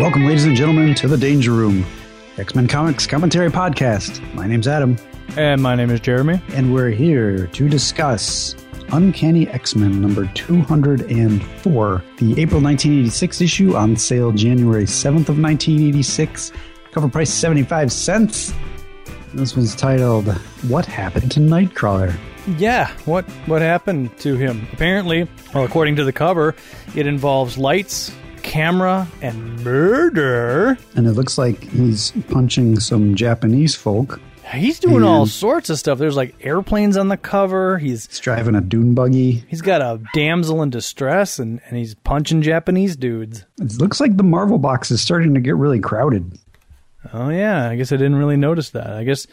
Welcome, ladies and gentlemen, to the Danger Room, X Men Comics Commentary Podcast. My name's Adam, And my name is Jeremy. and we're here to discuss Uncanny X Men number 204, the April 1986 issue on sale January 7th of 1986. Cover price 75 cents. This one's titled What Happened to Nightcrawler? Yeah, what what happened to him? Apparently, well, according to the cover, it involves lights, camera, and murder. And it looks like he's punching some Japanese folk. He's doing all sorts of stuff. There's like airplanes on the cover. He's He's driving a dune buggy. he's got a damsel in distress, and and he's punching Japanese dudes. It looks like the Marvel box is starting to get really crowded. Oh yeah, I guess I didn't really notice that. I guess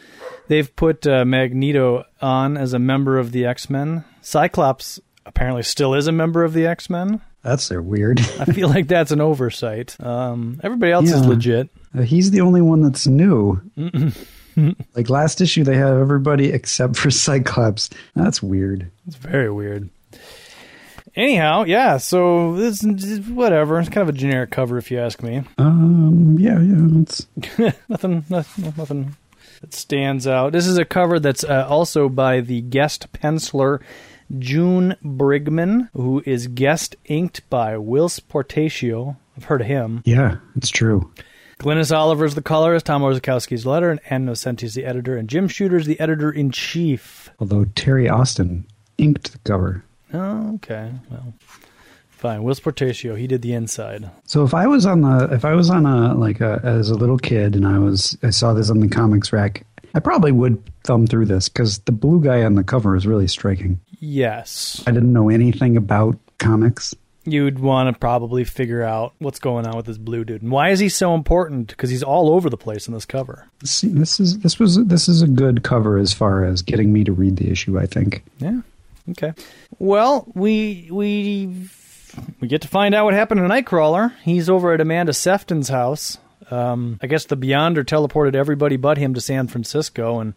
they've put uh, Magneto on as a member of the X Men. Cyclops apparently still is a member of the X Men. That's their weird. I feel like that's an oversight. Um, everybody else is legit. Uh, he's the only one that's new. like last issue, they have everybody except for Cyclops. That's weird. It's very weird. Anyhow, yeah. So this whatever. It's kind of a generic cover, if you ask me. Um, yeah, yeah. It's nothing, nothing, nothing that stands out. This is a cover that's uh, also by the guest penciler June Brigman, who is guest inked by Whilce Portacio. I've heard of him. yeah, it's true. Glynis Oliver's the colorist, Tom Orzechowski's letter, and Ann Nocenti's the editor, and Jim Shooter's the editor in chief. Although Terry Austin inked the cover. Oh, okay. Well, fine. Whilce Portacio, he did the inside. So if I was on the if I was on a like a as a little kid and I was I saw this on the comics rack, I probably would thumb through this because the blue guy on the cover is really striking. Yes. I didn't know anything about comics. You'd want to probably figure out what's going on with this blue dude. And why is he so important? Because he's all over the place in this cover. This, this is this was this is a good cover as far as getting me to read the issue. I think. Yeah. Okay. Well, we we we get to find out what happened to Nightcrawler. He's over at Amanda Sefton's house. Um, I guess the Beyonder teleported everybody but him to San Francisco, and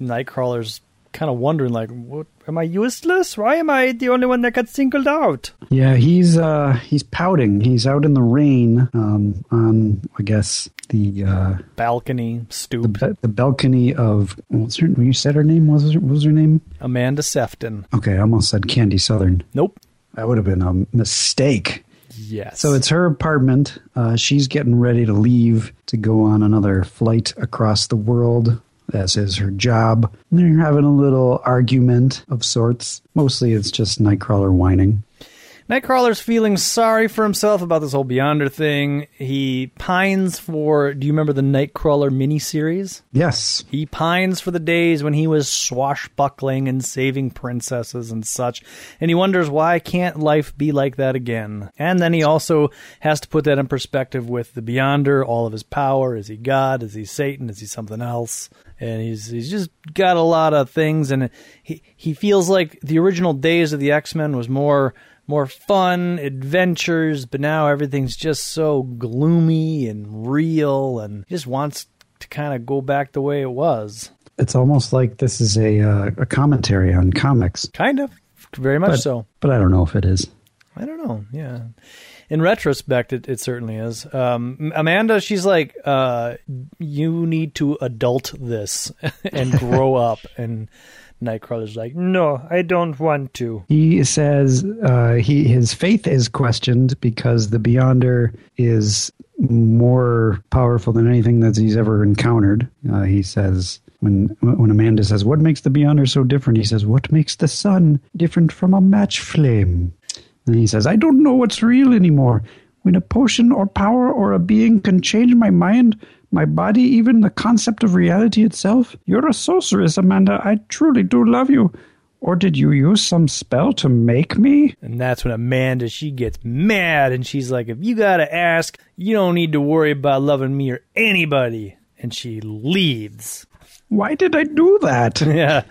Nightcrawler's kind of wondering, like, "What? Am I useless? Why am I the only one that got singled out?" Yeah, he's uh he's pouting. He's out in the rain um on I guess the uh Balcony the, stoop. be- the balcony of what's her you said her name what was her, what was her name? Amanda Sefton. Okay, I almost said Candy Southern. Nope. That would have been a mistake. Yes. So it's her apartment. Uh, she's getting ready to leave to go on another flight across the world, as is her job. And they're having a little argument of sorts. Mostly it's just Nightcrawler whining. Nightcrawler's feeling sorry for himself about this whole Beyonder thing. He pines for. Do you remember the Nightcrawler miniseries? Yes. He pines for the days when he was swashbuckling and saving princesses and such, and he wonders why can't life be like that again? And then he also has to put that in perspective with the Beyonder, all of his power. Is he God? Is he Satan? Is he something else? And he's he's just got a lot of things, and he he feels like the original days of the X Men was more more fun adventures, but now everything's just so gloomy and real, and he just wants to kind of go back the way it was. It's almost like this is a uh, a commentary on comics, Kind of, very much but, so. but I don't know if it is. I don't know. Yeah. In retrospect, it, it certainly is. Um, Amanda, she's like, uh, you need to adult this and grow up. And Nightcrawler's like, no, I don't want to. He says uh, he his faith is questioned because the Beyonder is more powerful than anything that he's ever encountered. Uh, he says when when Amanda says, "What makes the Beyonder so different?" He says, "What makes the sun different from a match flame?" And he says, "I don't know what's real anymore. When a potion or power or a being can change my mind." My body, even the concept of reality itself. You're a sorceress, Amanda. I truly do love you. Or did you use some spell to make me? And that's when Amanda, she gets mad and she's like, if you gotta ask, you don't need to worry about loving me or anybody. And she leaves. Why did I do that? Yeah.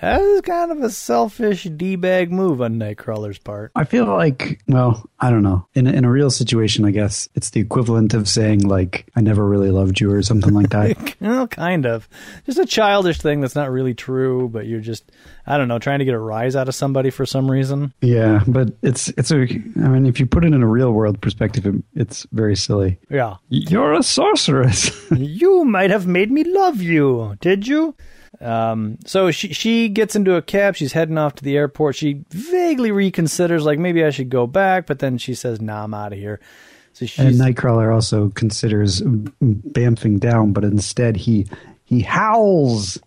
That was kind of a selfish D-bag move on Nightcrawler's part. I feel like, well, I don't know. In a, in a real situation, I guess it's the equivalent of saying like I never really loved you or something like that. Well, kind of. Just a childish thing that's not really true, but you're just I don't know, trying to get a rise out of somebody for some reason. Yeah, but it's it's a. I mean, if you put it in a real world perspective, it, it's very silly. Yeah. You're a sorceress. you might have made me love you, did you? Um, so she she gets into a cab. She's heading off to the airport. She vaguely reconsiders, like maybe I should go back, but then she says, "Nah, I'm out of here." So she's, and Nightcrawler also considers bamfing down, but instead he he howls.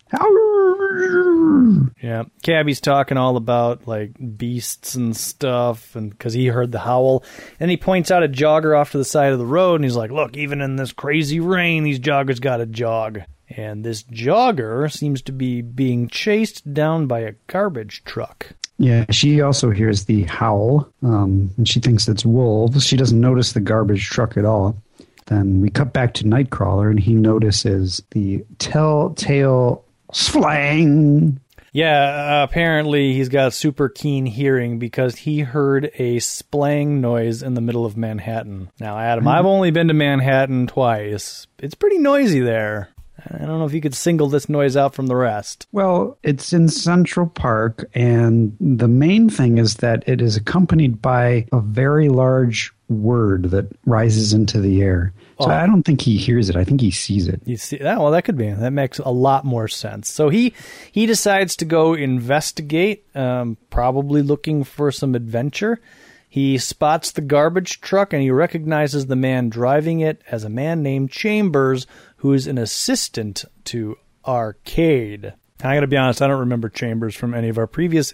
Yeah, Cabby's talking all about like beasts and stuff, and because he heard the howl, and he points out a jogger off to the side of the road, and he's like, "Look, even in this crazy rain, these joggers got to jog." And this jogger seems to be being chased down by a garbage truck. Yeah, she also hears the howl, um, and she thinks it's wolves. She doesn't notice the garbage truck at all. Then we cut back to Nightcrawler, and he notices the telltale splang. Yeah, uh, apparently he's got super keen hearing because he heard a splang noise in the middle of Manhattan. Now, Adam, mm-hmm. I've only been to Manhattan twice. It's pretty noisy there. I don't know if you could single this noise out from the rest. Well, it's in Central Park, and the main thing is that it is accompanied by a very large word that rises into the air. So oh. I don't think he hears it. I think he sees it. You see that? Well, that could be. That makes a lot more sense. So he he decides to go investigate, um, probably looking for some adventure. He spots the garbage truck and he recognizes the man driving it as a man named Chambers, who is an assistant to Arcade. I got to be honest, I don't remember Chambers from any of our previous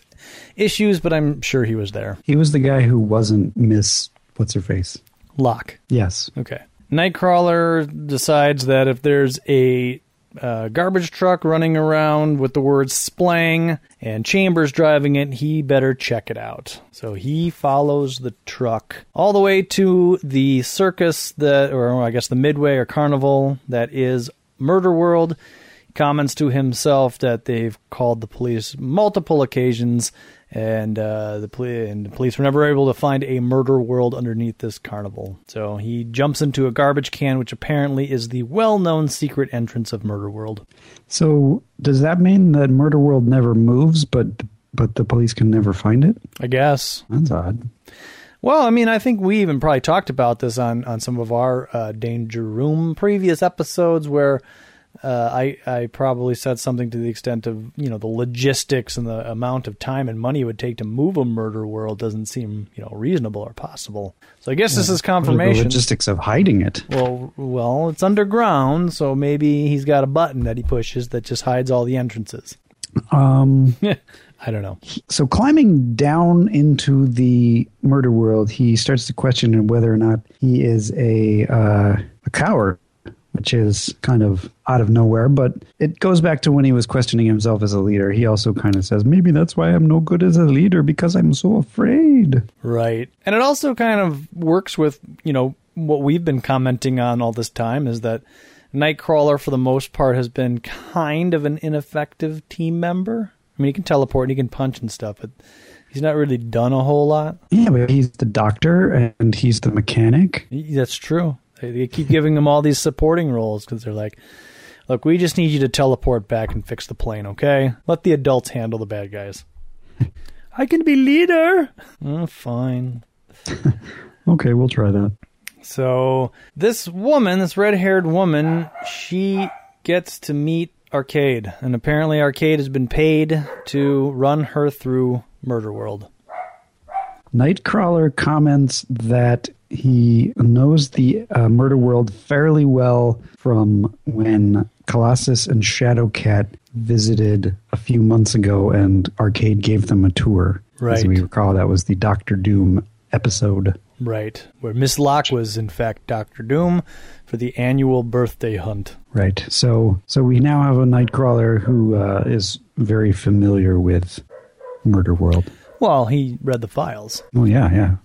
issues, but I'm sure he was there. He was the guy who wasn't Miss What's her face? Locke. Yes. Okay. Nightcrawler decides that if there's a uh, garbage truck running around with the word splang and Chambers driving it, he better check it out. So he follows the truck all the way to the circus that, or I guess the midway or carnival that is Murder World. He comments to himself that they've called the police multiple occasions and uh, the, poli- and the police were never able to find a murder world underneath this carnival. So he jumps into a garbage can, which apparently is the well-known secret entrance of Murder World. So does that mean that Murder World never moves, but but the police can never find it? I guess that's odd. Well, I mean, I think we even probably talked about this on on some of our uh, Danger Room previous episodes where uh, I I probably said something to the extent of you know the logistics and the amount of time and money it would take to move a murder world doesn't seem you know reasonable or possible. So I guess yeah. this is confirmation. The logistics of hiding it. Well, well, it's underground, so maybe he's got a button that he pushes that just hides all the entrances. Um, I don't know. So climbing down into the murder world, he starts to question whether or not he is a uh, a coward which is kind of out of nowhere, but it goes back to when he was questioning himself as a leader. He also kind of says, maybe that's why I'm no good as a leader because I'm so afraid. Right. And it also kind of works with, you know, what we've been commenting on all this time is that Nightcrawler, for the most part, has been kind of an ineffective team member. I mean, he can teleport and he can punch and stuff, but he's not really done a whole lot. Yeah, but he's the doctor and he's the mechanic. That's true. They keep giving them all these supporting roles because they're like, look, we just need you to teleport back and fix the plane, okay? Let the adults handle the bad guys. I can be leader. Oh, fine. okay, we'll try that. So this woman, this red-haired woman, she gets to meet Arcade, and apparently Arcade has been paid to run her through Murder World. Nightcrawler comments that he knows the uh, murder world fairly well from when Colossus and Shadowcat visited a few months ago, and Arcade gave them a tour. Right. As we recall, that was the Doctor Doom episode. Right, where Miss Locke was in fact Doctor Doom for the annual birthday hunt. Right. So, so we now have a Nightcrawler who uh, is very familiar with Murder World. Well, he read the files. Oh yeah, yeah.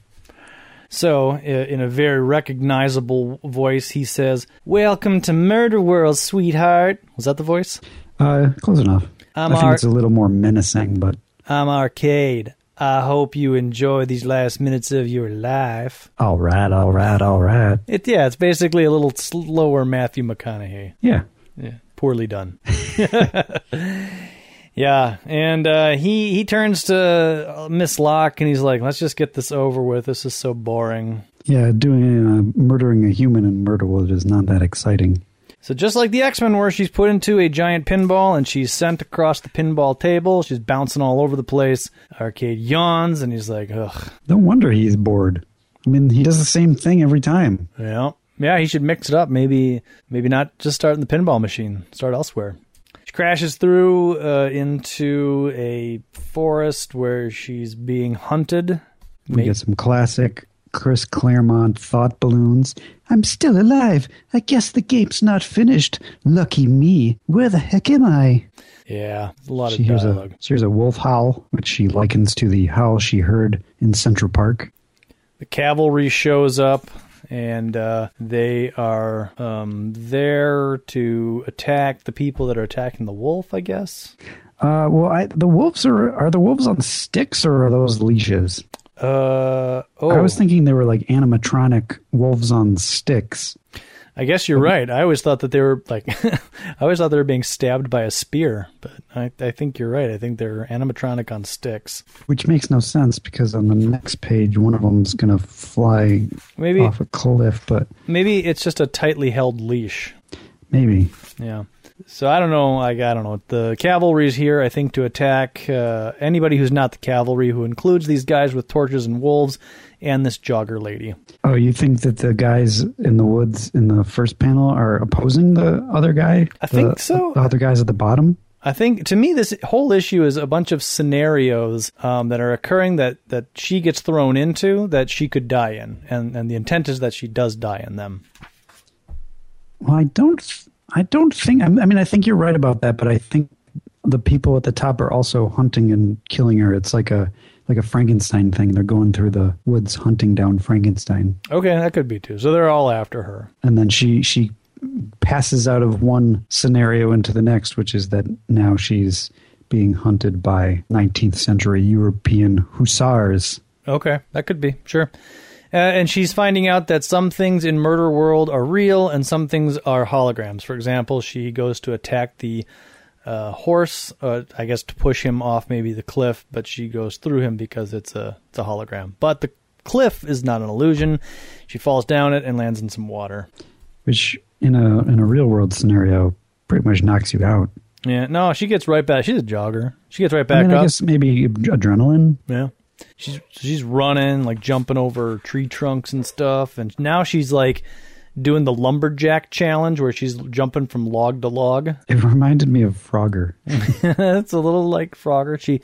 So, in a very recognizable voice, he says, Welcome to Murder World, sweetheart. Was that the voice? Uh, close enough. I'm i think ar- it's a little more menacing, but. I'm Arcade. I hope you enjoy these last minutes of your life. All right, all right, all right. It, yeah, it's basically a little slower Matthew McConaughey. Yeah. Yeah, poorly done. Yeah, and uh, he he turns to uh, Miss Locke and he's like, "Let's just get this over with. This is so boring." Yeah, doing uh, murdering a human in Murder World is not that exciting. So just like the X Men, where she's put into a giant pinball and she's sent across the pinball table, she's bouncing all over the place. Arcade yawns and he's like, "Ugh." No wonder he's bored. I mean, he does the same thing every time. Yeah, yeah. He should mix it up. Maybe, maybe not just start in the pinball machine. Start elsewhere. She crashes through uh, into a forest where she's being hunted. We May- get some classic Chris Claremont thought balloons. I'm still alive. I guess the game's not finished. Lucky me. Where the heck am I? Yeah, a lot She of hears dialogue. a she hears a wolf howl, which she likens to the howl she heard in Central Park. The cavalry shows up, and uh, they are um, there to attack the people that are attacking the wolf. I guess. Uh, well, I, the wolves are are the wolves on sticks or are those leashes? Uh oh, I was thinking they were like animatronic wolves on sticks. I guess you're mm-hmm. right. I always thought that they were like, I always thought they were being stabbed by a spear, but I, I think you're right. I think they're animatronic on sticks. Which makes no sense because on the next page, one of them's going to fly Maybe off a cliff, but maybe it's just a tightly held leash. maybe. Yeah. So I don't know. Like I don't know. The cavalry's here, I think, to attack uh, anybody who's not the cavalry, who includes these guys with torches and wolves, and this jogger lady. Oh, you think that the guys in the woods in the first panel are opposing the other guy? I think The- so. The other guys at the bottom? I think to me this whole issue is a bunch of scenarios um, that are occurring that, that she gets thrown into that she could die in, and and the intent is that she does die in them. Well, I don't. I don't think. I mean, I think you're right about that, but I think the people at the top are also hunting and killing her. It's like a like a Frankenstein thing. They're going through the woods hunting down Frankenstein, Okay, that could be too. So they're all after her. and then she she passes out of one scenario into the next, which is that now she's being hunted by 19th century European hussars. Okay, that could be sure. Uh, and she's finding out that some things in Murder World are real and some things are holograms. For example, she goes to attack the uh, horse, uh, I guess to push him off maybe the cliff, but she goes through him because it's a it's a hologram. But the cliff is not an illusion. She falls down it and lands in some water. which in a in a real world scenario pretty much knocks you out. Yeah, no, she gets right back. She's a jogger. She gets right I back mean, I up. guess maybe adrenaline. Yeah. She's she's running, like jumping over tree trunks and stuff, and now she's like doing the lumberjack challenge where she's jumping from log to log. It reminded me of Frogger. it's a little like Frogger. She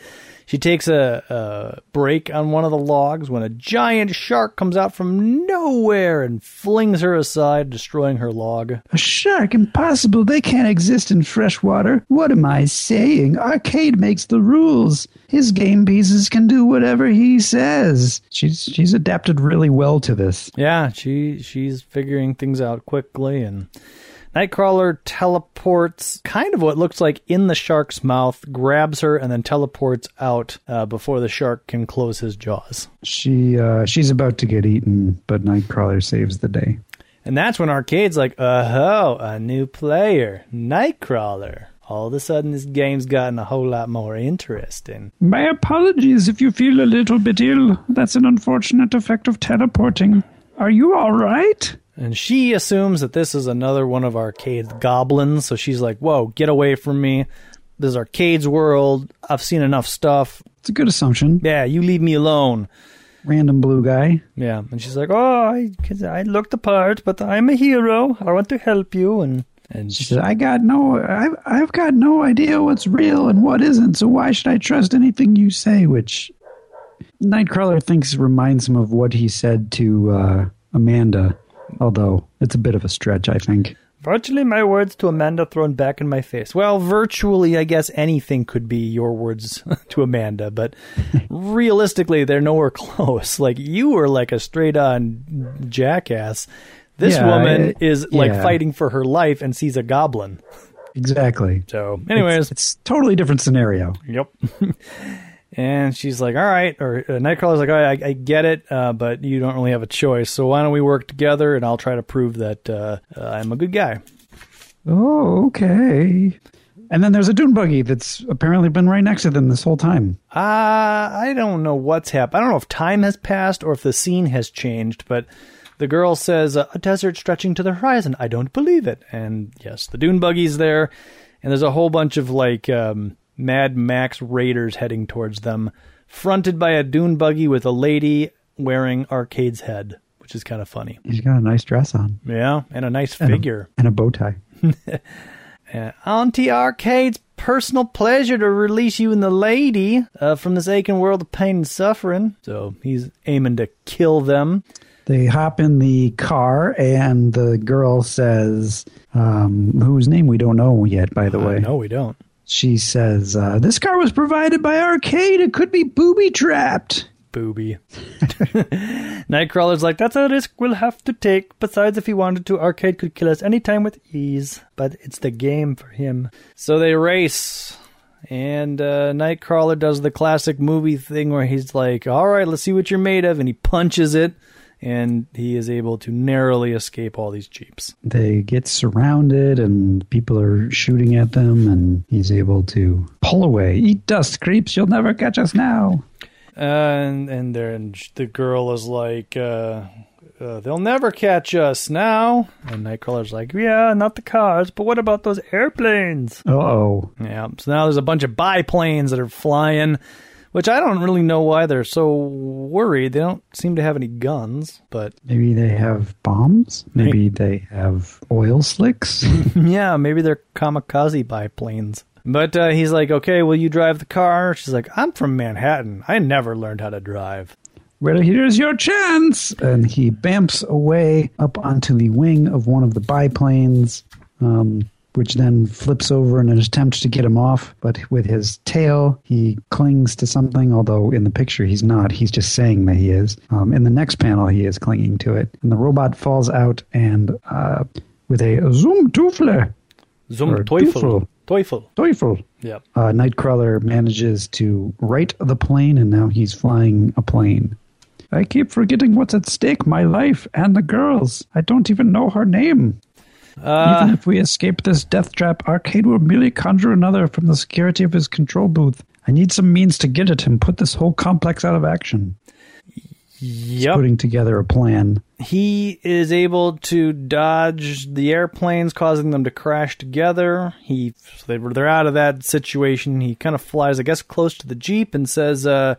she takes a, a break on one of the logs when a giant shark comes out from nowhere and flings her aside, destroying her log. A shark? Impossible. They can't exist in fresh water. What am I saying? Arcade makes the rules. His game pieces can do whatever he says. She's she's adapted really well to this. Yeah, she she's figuring things out quickly and Nightcrawler teleports kind of what looks like in the shark's mouth, grabs her, and then teleports out uh, before the shark can close his jaws. She uh, she's about to get eaten, but Nightcrawler saves the day. And that's when Arcade's like, oh, a new player, Nightcrawler. All of a sudden, this game's gotten a whole lot more interesting. My apologies if you feel a little bit ill. That's an unfortunate effect of teleporting. Are you all right? And she assumes that this is another one of Arcade's goblins, so she's like, whoa, get away from me. This is Arcade's world. I've seen enough stuff. It's a good assumption. Yeah, you leave me alone. Random blue guy. Yeah, and she's like, "Oh, I, I looked the part, but I'm a hero. I want to help you." And and She said, "I got no, I've, I've got no idea what's real and what isn't. So why should I trust anything you say?" Which Nightcrawler thinks reminds him of what he said to uh, Amanda, although it's a bit of a stretch, I think. virtually my words to Amanda thrown back in my face. Well, virtually, I guess anything could be your words to Amanda, but realistically, they're nowhere close. Like you were like a straight on jackass. This Yeah, woman it- is like yeah. fighting for her life and sees a goblin. Exactly. So, anyways, it's, it's totally different scenario. Yep. And she's like, "All right," or uh, Nightcrawler's like, "All right, I, I get it, uh, but you don't really have a choice. So why don't we work together, and I'll try to prove that uh, uh, I'm a good guy." Oh, okay. And then there's a dune buggy that's apparently been right next to them this whole time. Uh, I don't know what's happened. I don't know if time has passed or if the scene has changed, but the girl says, a desert stretching to the horizon. I don't believe it. And yes, the dune buggy's there, and there's a whole bunch of like um, Mad Max raiders heading towards them, fronted by a dune buggy with a lady wearing Arcade's head, which is kind of funny. He's got a nice dress on Yeah, and a nice And a- figure. and a bow tie. Uh, Auntie Arcade's personal pleasure to release you and the lady uh, from this aching world of pain and suffering. So he's aiming to kill them. They hop in the car, and the girl says, um, whose name we don't know yet, by the way. Uh, no, we don't. She says, uh, This car was provided by Arcade. It could be booby trapped. Booby. Nightcrawler's like, that's a risk we'll have to take. Besides, if he wanted to, Arcade could kill us anytime with ease. But it's the game for him. So they race. And uh, Nightcrawler does the classic movie thing where he's like, all right, let's see what you're made of. And he punches it. And he is able to narrowly escape all these Jeeps. They get surrounded, and people are shooting at them, and he's able to pull away. Eat dust, creeps. You'll never catch us now. and and then the girl is like, uh, uh, "They'll never catch us now." And Nightcrawler's like, "Yeah, not the cars, but what about those airplanes?" Uh oh. Yeah. So now there's a bunch of biplanes that are flying, which I don't really know why they're so worried. They don't seem to have any guns, but Maybe they have bombs. Maybe they have oil slicks. yeah, maybe they're kamikaze biplanes. But uh, he's like, "Okay, will you drive the car?" She's like, "I'm from Manhattan. I never learned how to drive." well, here's your chance. And he bamps away up onto the wing of one of the biplanes, um, which then flips over in an attempt to get him off. But with his tail, he clings to something, although in the picture he's not. He's just saying that he is. Um, in the next panel, he is clinging to it. And the robot falls out and uh, with a zoom toofler, Zum Or Teufel. Teufel. Teufel. Teufel. Yep. Uh, Nightcrawler manages to right the plane, and now he's flying a plane. I keep forgetting what's at stake my life and the girl's. I don't even know her name. Uh, even if we escape this death trap, Arcade will merely conjure another from the security of his control booth. I need some means to get at him, put this whole complex out of action. Yep. Putting together a plan. He is able to dodge the airplanes, causing them to crash together. He so they were they're out of that situation. He kind of flies, I guess, close to the jeep and says, uh,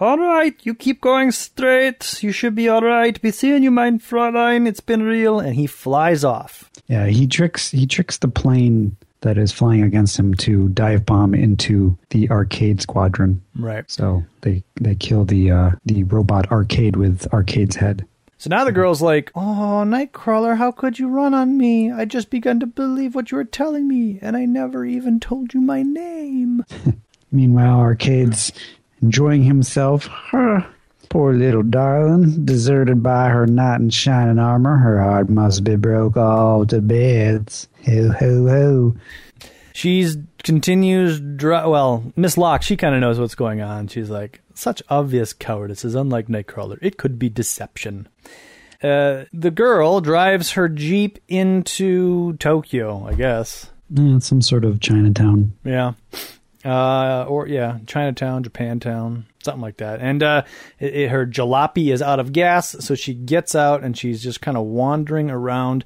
"All right, you keep going straight. You should be all right. Be seeing you, mein Fräulein. It's been real." And he flies off. Yeah, he tricks he tricks the plane that is flying against him to dive bomb into the arcade squadron. Right. So they they kill the uh, the robot arcade with arcade's head. So now the girl's like, "Oh, Nightcrawler, how could you run on me? I just begun to believe what you were telling me, and I never even told you my name." Meanwhile, arcade's enjoying himself. Huh. Poor little darling, deserted by her knight in shining armor. Her heart must be broke all to bits. Ho ho ho. She's continues. Dri- well, Miss Locke, she kind of knows what's going on. She's like, such obvious cowardice is unlike Nightcrawler. It could be deception. Uh, the girl drives her jeep into Tokyo, I guess. Yeah, some sort of Chinatown. Yeah. Uh, or yeah, Chinatown, Japantown, something like that. And uh, it, it- her jalopy is out of gas, so she gets out and she's just kind of wandering around,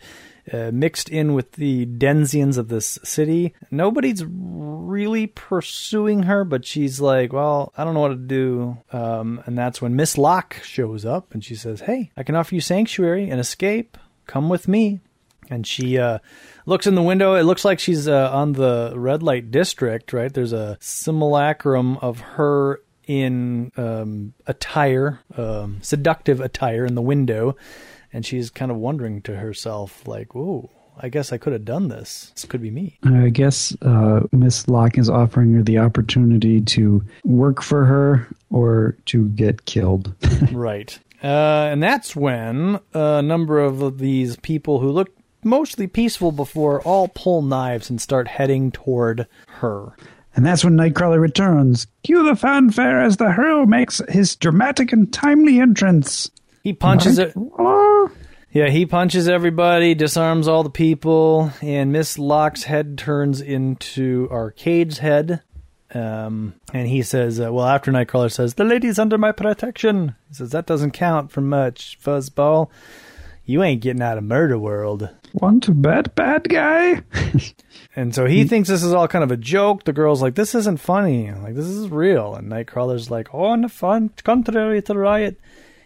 uh, mixed in with the denizens of this city. Nobody's really pursuing her, but she's like, "Well, I don't know what to do." Um, and that's when Miss Locke shows up and she says, "Hey, I can offer you sanctuary and escape. Come with me." And she uh, looks in the window. It looks like she's uh, on the red light district, right? There's a simulacrum of her in um, attire, um, seductive attire in the window, and she's kind of wondering to herself, like, "Whoa, I guess I could have done this. This could be me." I guess uh, Miss Locke is offering her the opportunity to work for her or to get killed. right. Uh, and that's when a number of these people who look mostly peaceful before all pull knives and start heading toward her. And that's when Nightcrawler returns. Cue the fanfare as the hero makes his dramatic and timely entrance. He punches it. Yeah, he punches everybody, disarms all the people, and Miss Locke's head turns into Arcade's head. Um, and he says, uh, well, after Nightcrawler says, the lady's under my protection. He says, that doesn't count for much, fuzzball. You ain't getting out of Murder World. Want to bet, bad guy? And so he mm. thinks this is all kind of a joke. The girl's like, this isn't funny. Like, this is real. And Nightcrawler's like, oh, on the fun, contrary to riot.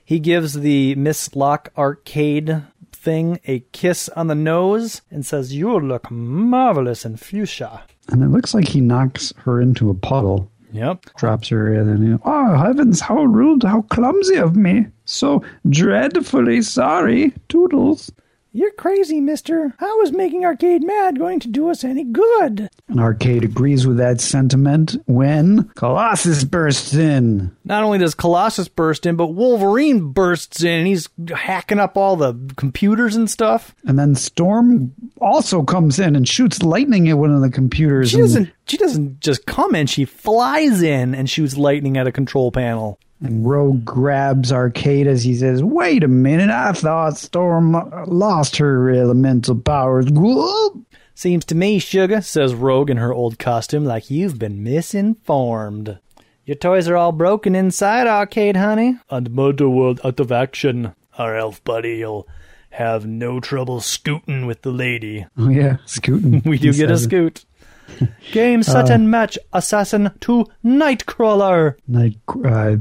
He gives the Miss Locke arcade thing a kiss on the nose and says, you look marvelous in fuchsia. and it looks like he knocks her into a puddle, Yep. drops her in, and oh heavens, how rude, how clumsy of me. So dreadfully sorry, Toodles. You're crazy, mister. How is making Arcade mad going to do us any good? And Arcade agrees with that sentiment when Colossus bursts in. Not only does Colossus burst in, but Wolverine bursts in and he's hacking up all the computers and stuff. And then Storm also comes in and shoots lightning at one of the computers. She and, doesn't she doesn't just come in, she flies in and shoots lightning at a control panel. And Rogue grabs Arcade as he says, Wait a minute, I thought Storm uh, lost her elemental powers. Whoop. Seems to me, Sugar, says Rogue in her old costume, like you've been misinformed. Your toys are all broken inside, Arcade, honey. And Murder World out of action. Our elf buddy'll have no trouble scooting with the lady. Oh, yeah, scooting. We do get a scoot. Game, set, and match Assassin to Nightcrawler. Night, uh,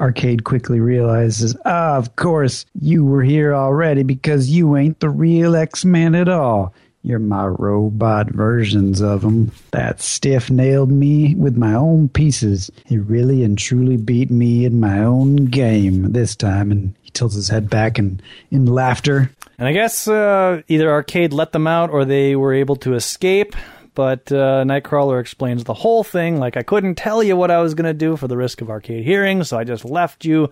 Arcade quickly realizes, ah, of course, you were here already because you ain't the real X Man at all. You're my robot versions of him. That stiff nailed me with my own pieces. He really and truly beat me in my own game this time. And he tilts his head back and in laughter. And I guess uh, either Arcade let them out or they were able to escape. But uh, Nightcrawler explains the whole thing. Like, I couldn't tell you what I was going to do for the risk of Arcade hearing, so I just left you.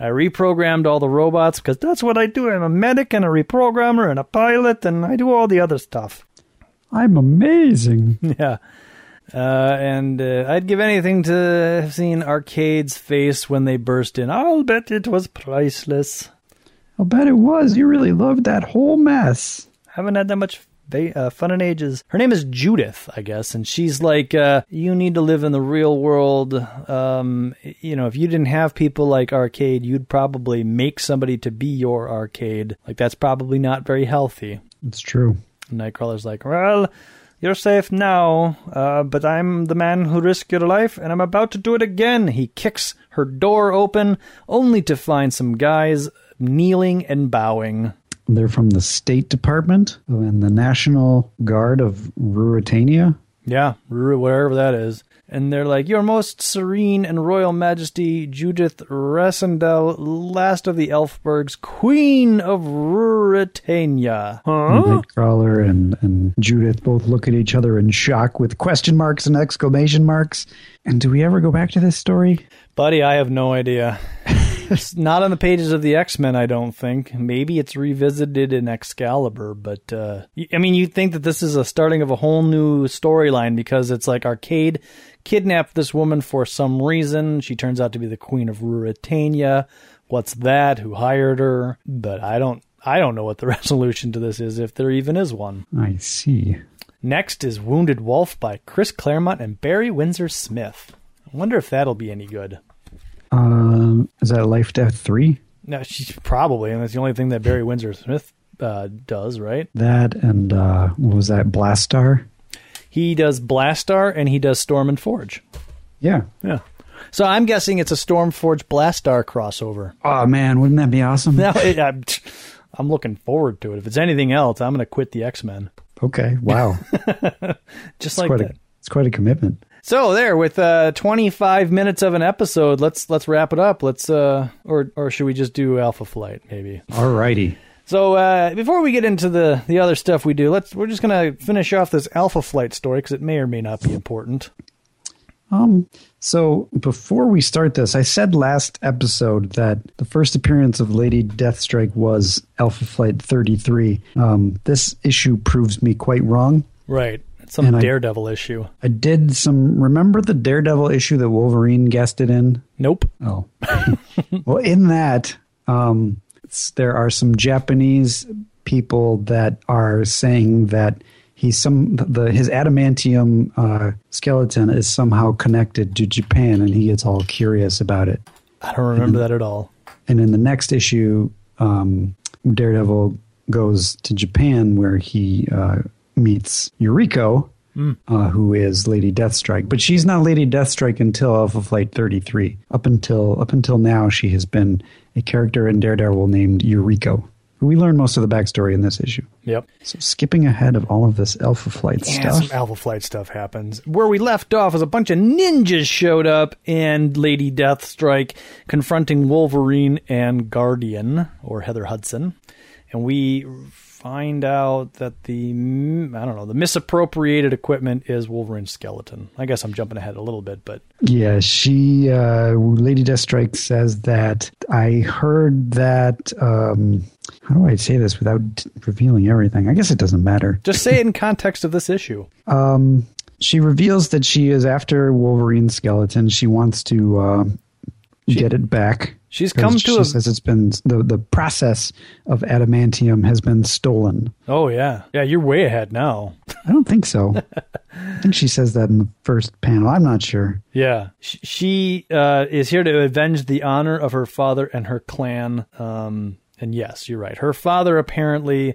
I reprogrammed all the robots because that's what I do. I'm a medic and a reprogrammer and a pilot, and I do all the other stuff. I'm amazing. yeah. Uh, and uh, I'd give anything to have seen Arcade's face when they burst in. I'll bet it was priceless. I'll bet it was. You really loved that whole mess. Haven't had that much va- uh, fun and ages. Her name is Judith, I guess, and she's like, uh, you need to live in the real world. Um, you know, if you didn't have people like Arcade, you'd probably make somebody to be your Arcade. Like, that's probably not very healthy. It's true. And Nightcrawler's like, well, you're safe now, uh, but I'm the man who risked your life, and I'm about to do it again. He kicks her door open, only to find some guys kneeling and bowing. They're from the State Department and the National Guard of Ruritania. Yeah, Ru- wherever that is. And they're like, Your most serene and royal majesty, Judith Rassendyll, last of the Elphbergs, queen of Ruritania. Huh? Nightcrawler and, and Judith both look at each other in shock with question marks and exclamation marks. And do we ever go back to this story? Buddy, I have no idea. it's not on the pages of the X Men, I don't think. Maybe it's revisited in Excalibur, but uh, I mean, you think that this is a starting of a whole new storyline because it's like Arcade kidnapped this woman for some reason. She turns out to be the Queen of Ruritania. What's that? Who hired her? But I don't. I don't know what the resolution to this is, if there even is one. I see. Next is Wounded Wolf by Chris Claremont and Barry Windsor Smith. I wonder if that'll be any good. Um, is that Life Death 3? No, she's probably, and that's the only thing that Barry Windsor Smith uh, does, right? That and uh, what was that? Blastar? He does Blastar and he does Storm and Forge. Yeah. Yeah. So I'm guessing it's a Storm Forge Blastar crossover. Oh, man, wouldn't that be awesome? Now it, I'm, I'm looking forward to it. If it's anything else, I'm going to quit the X Men. Okay, wow. Just It's like that. a, it's quite a commitment. So there, with uh, 25 minutes of an episode, let's let's wrap it up. Let's uh, or or should we just do Alpha Flight maybe? Alrighty. So uh, before we get into the the other stuff we do, let's we're just gonna finish off this Alpha Flight story because it may or may not be important. Um, so before we start this, I said last episode that the first appearance of Lady Deathstrike was Alpha Flight 33. Um, this issue proves me quite wrong. Right, some And I- Daredevil issue. I did some. Remember the Daredevil issue that Wolverine guested in? Nope. Oh, well, in that, um, there are some Japanese people that are saying that he's some the his adamantium uh, skeleton is somehow connected to Japan, and he gets all curious about it. I don't remember that at all. And in the next issue, um, Daredevil goes to Japan where he uh, meets Yuriko, uh, who is Lady Deathstrike. But she's not Lady Deathstrike until Alpha Flight 33. Up until up until now, she has been a character in Daredevil named Yuriko. We learn most of the backstory in this issue. Yep. So skipping ahead of all of this Alpha Flight Yeah, stuff. some Alpha Flight stuff happens. Where we left off is a bunch of ninjas showed up and Lady Deathstrike confronting Wolverine and Guardian, or Heather Hudson. And we find out that the, I don't know, the misappropriated equipment is Wolverine's skeleton. I guess I'm jumping ahead a little bit, but Yeah, she, uh, Lady Deathstrike says that I heard that. Um, how do I say this without revealing everything? I guess it doesn't matter. just say it in context of this issue. Um, she reveals that she is after Wolverine's skeleton. She wants to uh, get it back. She's come to She a- says it's been the the process of adamantium has been stolen. Oh, yeah. Yeah, you're way ahead now. I don't think so. I think she says that in the first panel. I'm not sure. Yeah, Sh- she uh, is here to avenge the honor of her father and her clan. Um, and yes, you're right. Her father apparently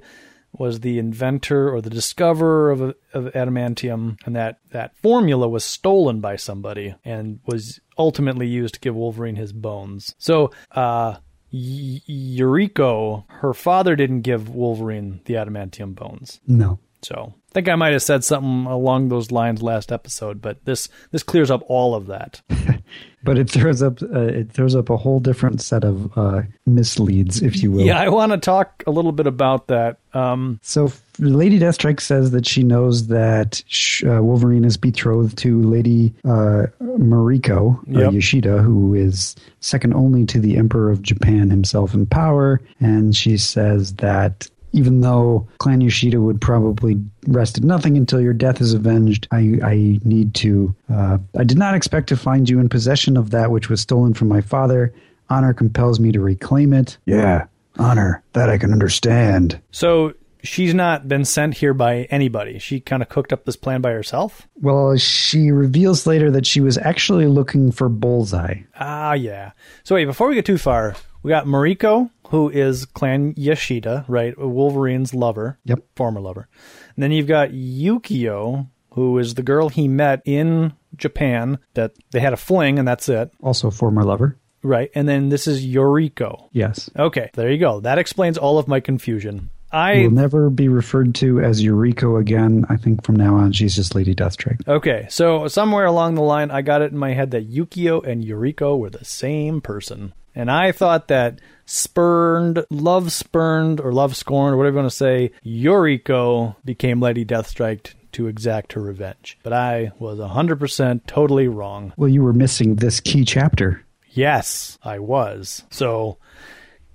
was the inventor or the discoverer of, of adamantium, and that that formula was stolen by somebody and was ultimately used to give Wolverine his bones. So, uh, y- Yuriko, her father didn't give Wolverine the adamantium bones. No. So I think I might have said something along those lines last episode, but this this clears up all of that. But it throws up uh, it throws up a whole different set of uh, misleads, if you will. Yeah, I want to talk a little bit about that. Um, So Lady Deathstrike says that she knows that sh- uh, Wolverine is betrothed to Lady uh, Mariko Yep. Yashida, who is second only to the Emperor of Japan himself in power, and she says that. Even though Clan Yashida would probably rest at nothing until your death is avenged, I, I need to. Uh, I did not expect to find you in possession of that which was stolen from my father. Honor compels me to reclaim it. Yeah, honor. That I can understand. so she's not been sent here by anybody. She kind of cooked up this plan by herself. Well, she reveals later that she was actually looking for Bullseye. Ah, yeah. So wait, before we get too far, we got Mariko, who is Clan Yashida, right? Wolverine's lover. Yep. Former lover. And then you've got Yukio, who is the girl he met in Japan that they had a fling and that's it. Also, former lover. Right. And then this is Yoriko. Yes. Okay, there you go. That explains all of my confusion. I Will never be referred to as Eureka again. I think from now on she's just Lady Deathstrike. Okay, so somewhere along the line, I got it in my head that Yukio and Yuriko were the same person. And I thought that spurned, love spurned, or love scorned, or whatever you want to say, Yuriko became Lady Deathstrike to exact her revenge. But I was 100% totally wrong. Well, you were missing this key chapter. Yes, I was. So,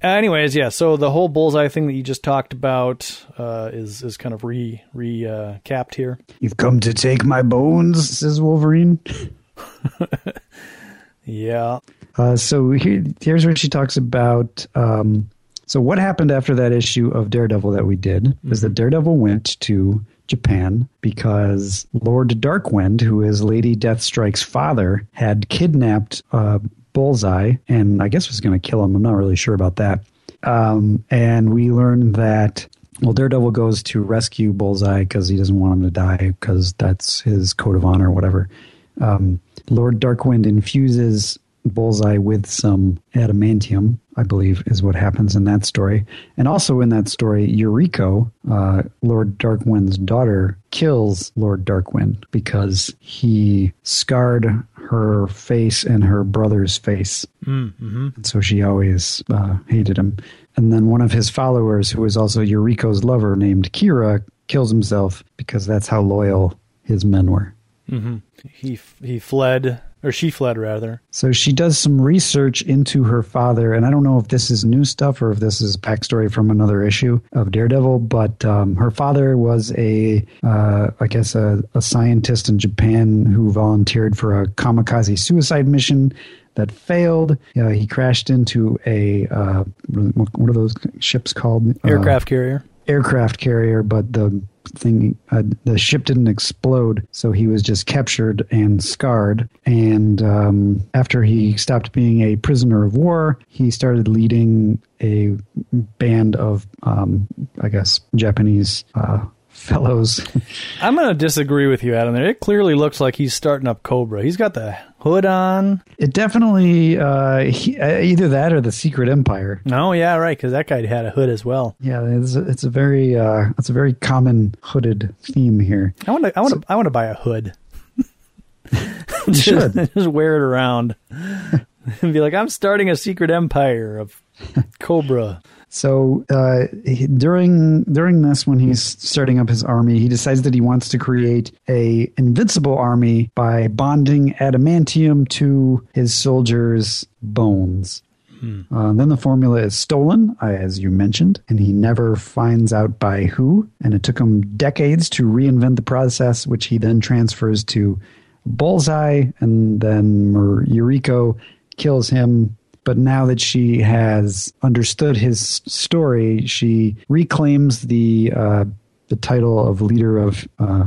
anyways, yeah. So the whole bullseye thing that you just talked about uh, is is kind of re re uh, capped here. You've come to take my bones, says Wolverine. Yeah. Uh, so here, here's where she talks about. Um, so what happened after that issue of Daredevil that we did is that Daredevil went to Japan because Lord Darkwind, who is Lady Deathstrike's father, had kidnapped uh, Bullseye and I guess was going to kill him. I'm not really sure about that. Um, and we learned that well, Daredevil goes to rescue Bullseye because he doesn't want him to die because that's his code of honor or whatever. Um, Lord Darkwind infuses Bullseye with some adamantium, I believe, is what happens in that story. And also in that story, Yuriko, uh, Lord Darkwind's daughter, kills Lord Darkwind because he scarred her face and her brother's face. Mm-hmm. And so she always uh, hated him. And then one of his followers, who was also Yuriko's lover, named Kira, kills himself because that's how loyal his men were. Mm-hmm. He he fled, or she fled rather. So she does some research into her father, and I don't know if this is new stuff or if this is backstory from another issue of Daredevil. But um, her father was a, uh, I guess, a, a scientist in Japan who volunteered for a kamikaze suicide mission that failed. Uh, he crashed into a uh, what are those ships called? Aircraft carrier. Aircraft carrier, but the thing uh, the ship didn't explode so he was just captured and scarred. And um, after he stopped being a prisoner of war he started leading a band of um, i guess japanese uh, fellows I'm going to disagree with you, Adam. There, it clearly looks like he's starting up Cobra. He's got the hood on. it definitely uh, he, uh, either that or the secret empire No, yeah, right, because that guy had a hood as well. yeah it's a, it's a very uh, it's a very common hooded theme here I want to, I want to, I want to buy a hood. you should Just wear it around and be like, I'm starting a secret empire of Cobra. So uh, he, during during this, when he's starting up his army, he decides that he wants to create a invincible army by bonding adamantium to his soldiers' bones. Uh, then the formula is stolen, as you mentioned, and he never finds out by who. And it took him decades to reinvent the process, which he then transfers to Bullseye, and then Yuriko kills him. But now that she has understood his story, she reclaims the uh, the title of leader of uh,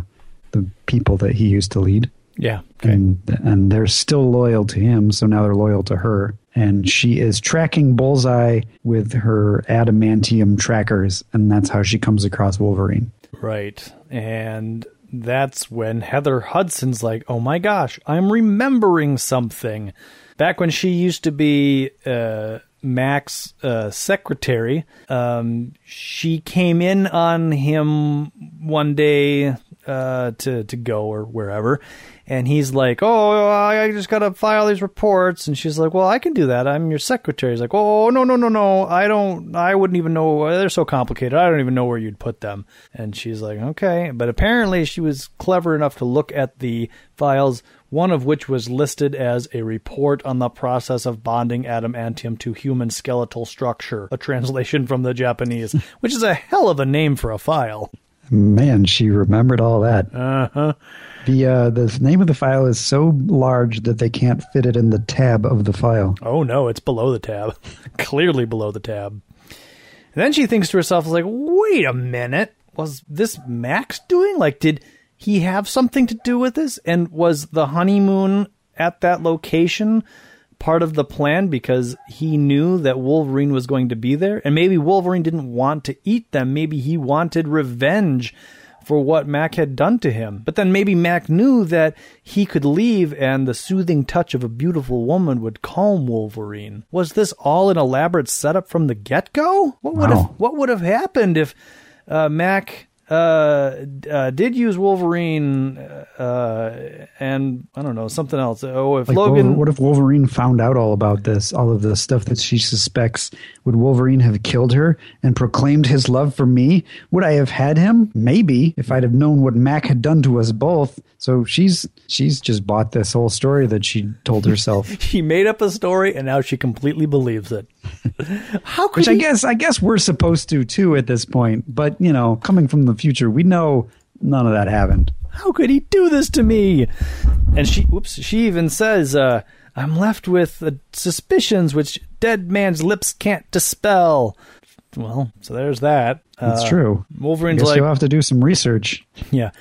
the people that he used to lead Yeah. Okay. and and they're still loyal to him so now they're loyal to her and she is tracking bullseye with her adamantium trackers and that's how she comes across wolverine Right. And that's when Heather Hudson's like, oh my gosh, I'm remembering something. Back when she used to be uh, Mac's uh, secretary, um, she came in on him one day uh, to, to go or wherever. And he's like, "Oh, I just gotta file these reports." And she's like, "Well, I can do that. I'm your secretary." He's like, "Oh, no, no, no, no. I don't. I wouldn't even know. They're so complicated. I don't even know where you'd put them." And she's like, "Okay." But apparently, she was clever enough to look at the files. One of which was listed as a report on the process of bonding adamantium to human skeletal structure, a translation from the Japanese, which is a hell of a name for a file. man she remembered all that Uh huh. The uh, the name of the file is so large that they can't fit it in the tab of the file Oh no, it's below the tab. Clearly below the tab. And then she thinks to herself, like, wait a minute. Was this Mac's doing? Like, did he have something to do with this? And was the honeymoon at that location part of the plan because he knew that Wolverine was going to be there? And maybe Wolverine didn't want to eat them. Maybe he wanted revenge for what Mac had done to him. But then maybe Mac knew that he could leave and the soothing touch of a beautiful woman would calm Wolverine. Was this all an elaborate setup from the get-go? What would Wow. have what would have happened if uh, Mac uh, uh, did use Wolverine uh, and I don't know something else? Oh, if like Logan what if wolverine found out all about this all of the stuff that she suspects? Would wolverine have killed her and proclaimed his love for me? Would i have had him? Maybe if i'd have known what mac had done to us both. So she's she's just bought this whole story that she told herself. She made up a story and now she completely believes it. How could which i he- guess i guess we're supposed to too at this point but you know coming from the future we know none of that happened How could he do this to me? And she, whoops, she even says, uh, I'm left with uh, suspicions which dead man's lips can't dispel. Well, so there's that. it's Uh, true I Wolverine's like, you'll have to do some research yeah.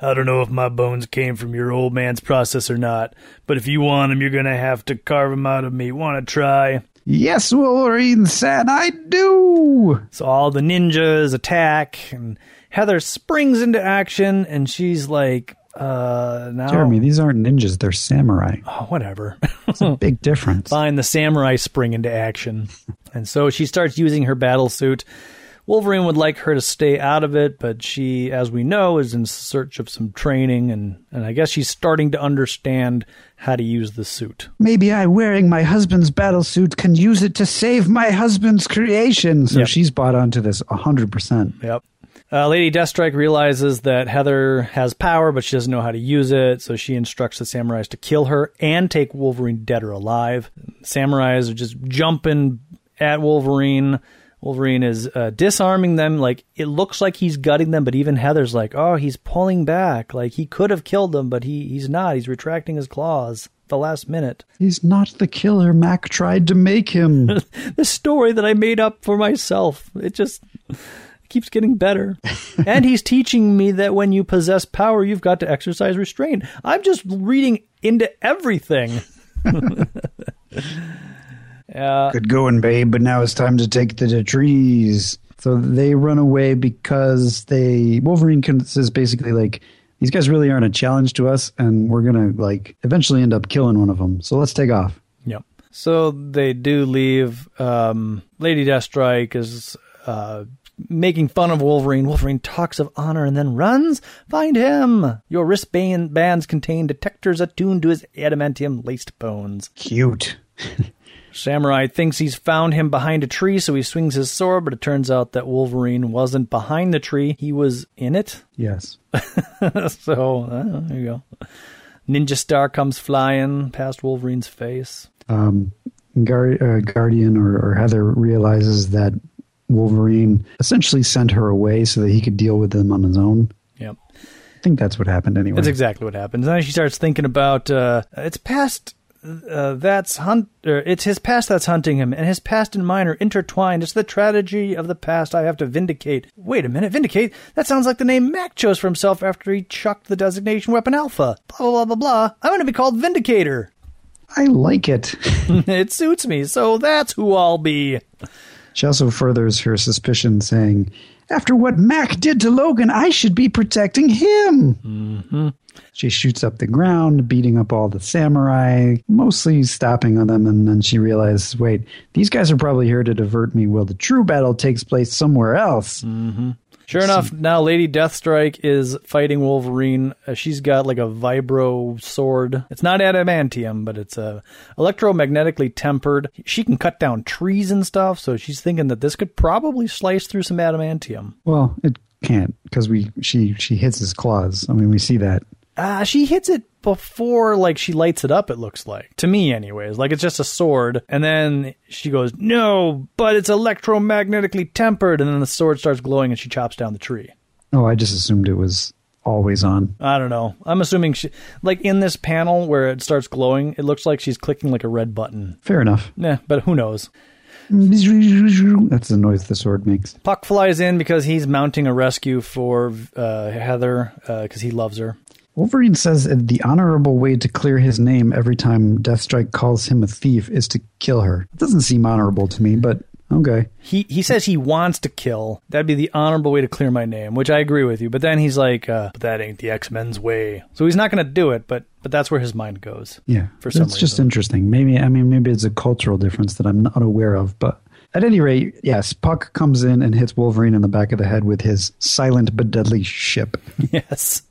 I don't know if my bones came from your old man's process or not, but if you want them, you're going to have to carve them out of me. Want to try? Yes wolverine said i do So all the ninjas attack, and Heather springs into action, and she's like, uh, now. Jeremy, these aren't ninjas, they're samurai. Oh, whatever. It's a big difference. Fine, the samurai spring into action. And so she starts using her battle suit. Wolverine would like her to stay out of it, but she, as we know, is in search of some training, and, and I guess she's starting to understand how to use the suit. Maybe I, wearing my husband's battle suit, can use it to save my husband's creation. So Yep. she's bought onto this 100%. Yep. Uh, Lady Deathstrike realizes that Heather has power, but she doesn't know how to use it, so she instructs the samurais to kill her and take Wolverine dead or alive. Samurais are just jumping at Wolverine. Wolverine is uh, disarming them. Like it looks like he's gutting them, but even Heather's like, "Oh, he's pulling back. Like he could have killed them, but he he's not. He's retracting his claws." the last minute. He's not the killer Mac tried to make him. the story that I made up for myself. It just keeps getting better. and he's teaching me that when you possess power, you've got to exercise restraint. I'm just reading into everything. uh, Good going, babe, but now it's time to take the, the trees. So they run away because they Wolverine says basically like these guys really aren't a challenge to us, and we're gonna like eventually end up killing one of them. So let's take off. Yep. So they do leave. Um, Lady Deathstrike is uh, making fun of Wolverine. Wolverine talks of honor and then runs. Find him. Your wristbands contain detectors attuned to his adamantium laced bones. Cute. Samurai thinks he's found him behind a tree, so he swings his sword, but it turns out that Wolverine wasn't behind the tree. He was in it. Yes. so, uh, there you go. Ninja Star comes flying past Wolverine's face. Um, Guard, uh, Guardian or, or Heather realizes that Wolverine essentially sent her away so that he could deal with them on his own. Yep. I think that's what happened anyway. That's exactly what happened. then she starts thinking about uh, it's past uh, that's hunt. it's his past that's hunting him, and his past and mine are intertwined. It's the tragedy of the past I have to vindicate. Wait a minute, vindicate? That sounds like the name Mac chose for himself after he chucked the designation weapon Alpha. Blah blah blah blah blah. I'm going to be called Vindicator. I like it. it suits me, so that's who I'll be. She also furthers her suspicion, saying, After what Mac did to Logan, I should be protecting him. Mm-hmm. She shoots up the ground, beating up all the samurai, mostly stopping on them, and then she realizes, wait, these guys are probably here to divert me while the true battle takes place somewhere else. Mm-hmm. Sure enough, now Lady Deathstrike is fighting Wolverine. Uh, she's got like a vibro sword. It's not adamantium, but it's uh, electromagnetically tempered. She can cut down trees and stuff, so she's thinking that this could probably slice through some adamantium. Well, it can't because we she she hits his claws. I mean, we see that. Uh, she hits it before like she lights it up it looks like. To me anyways. Like it's just a sword and then she goes no but it's electromagnetically tempered. And then the sword starts glowing and she chops down the tree. Oh i just assumed it was always on. I don't know. I'm assuming she like in this panel where it starts glowing it looks like she's clicking like a red button. Fair enough. Yeah but who knows? That's the noise the sword makes. Puck flies in because he's mounting a rescue for uh, Heather because uh, he loves her. Wolverine says the honorable way to clear his name every time Deathstrike calls him a thief is to kill her. It doesn't seem honorable to me, but okay. He he says he wants to kill. That'd be the honorable way to clear my name, which I agree with you. But then he's like, uh, "But that ain't the X Men's way." So he's not going to do it. But but that's where his mind goes. Yeah, for some. It's just interesting. Maybe I mean maybe it's a cultural difference that I'm not aware of, but at any rate, yes, Puck comes in and hits Wolverine in the back of the head with his silent but deadly ship. Yes.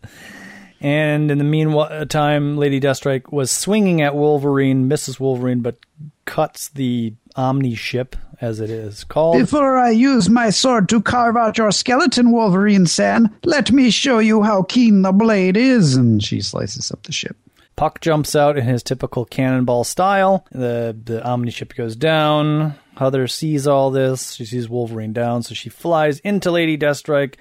And in the meantime, Lady Deathstrike was swinging at Wolverine, misses Wolverine, but cuts the Omni ship, as it is called. Before I use my sword to carve out your skeleton, Wolverine San, let me show you how keen the blade is. And she slices up the ship. Puck jumps out in his typical cannonball style. The the Omni ship goes down. Heather sees all this. She sees Wolverine down, so she flies into Lady Deathstrike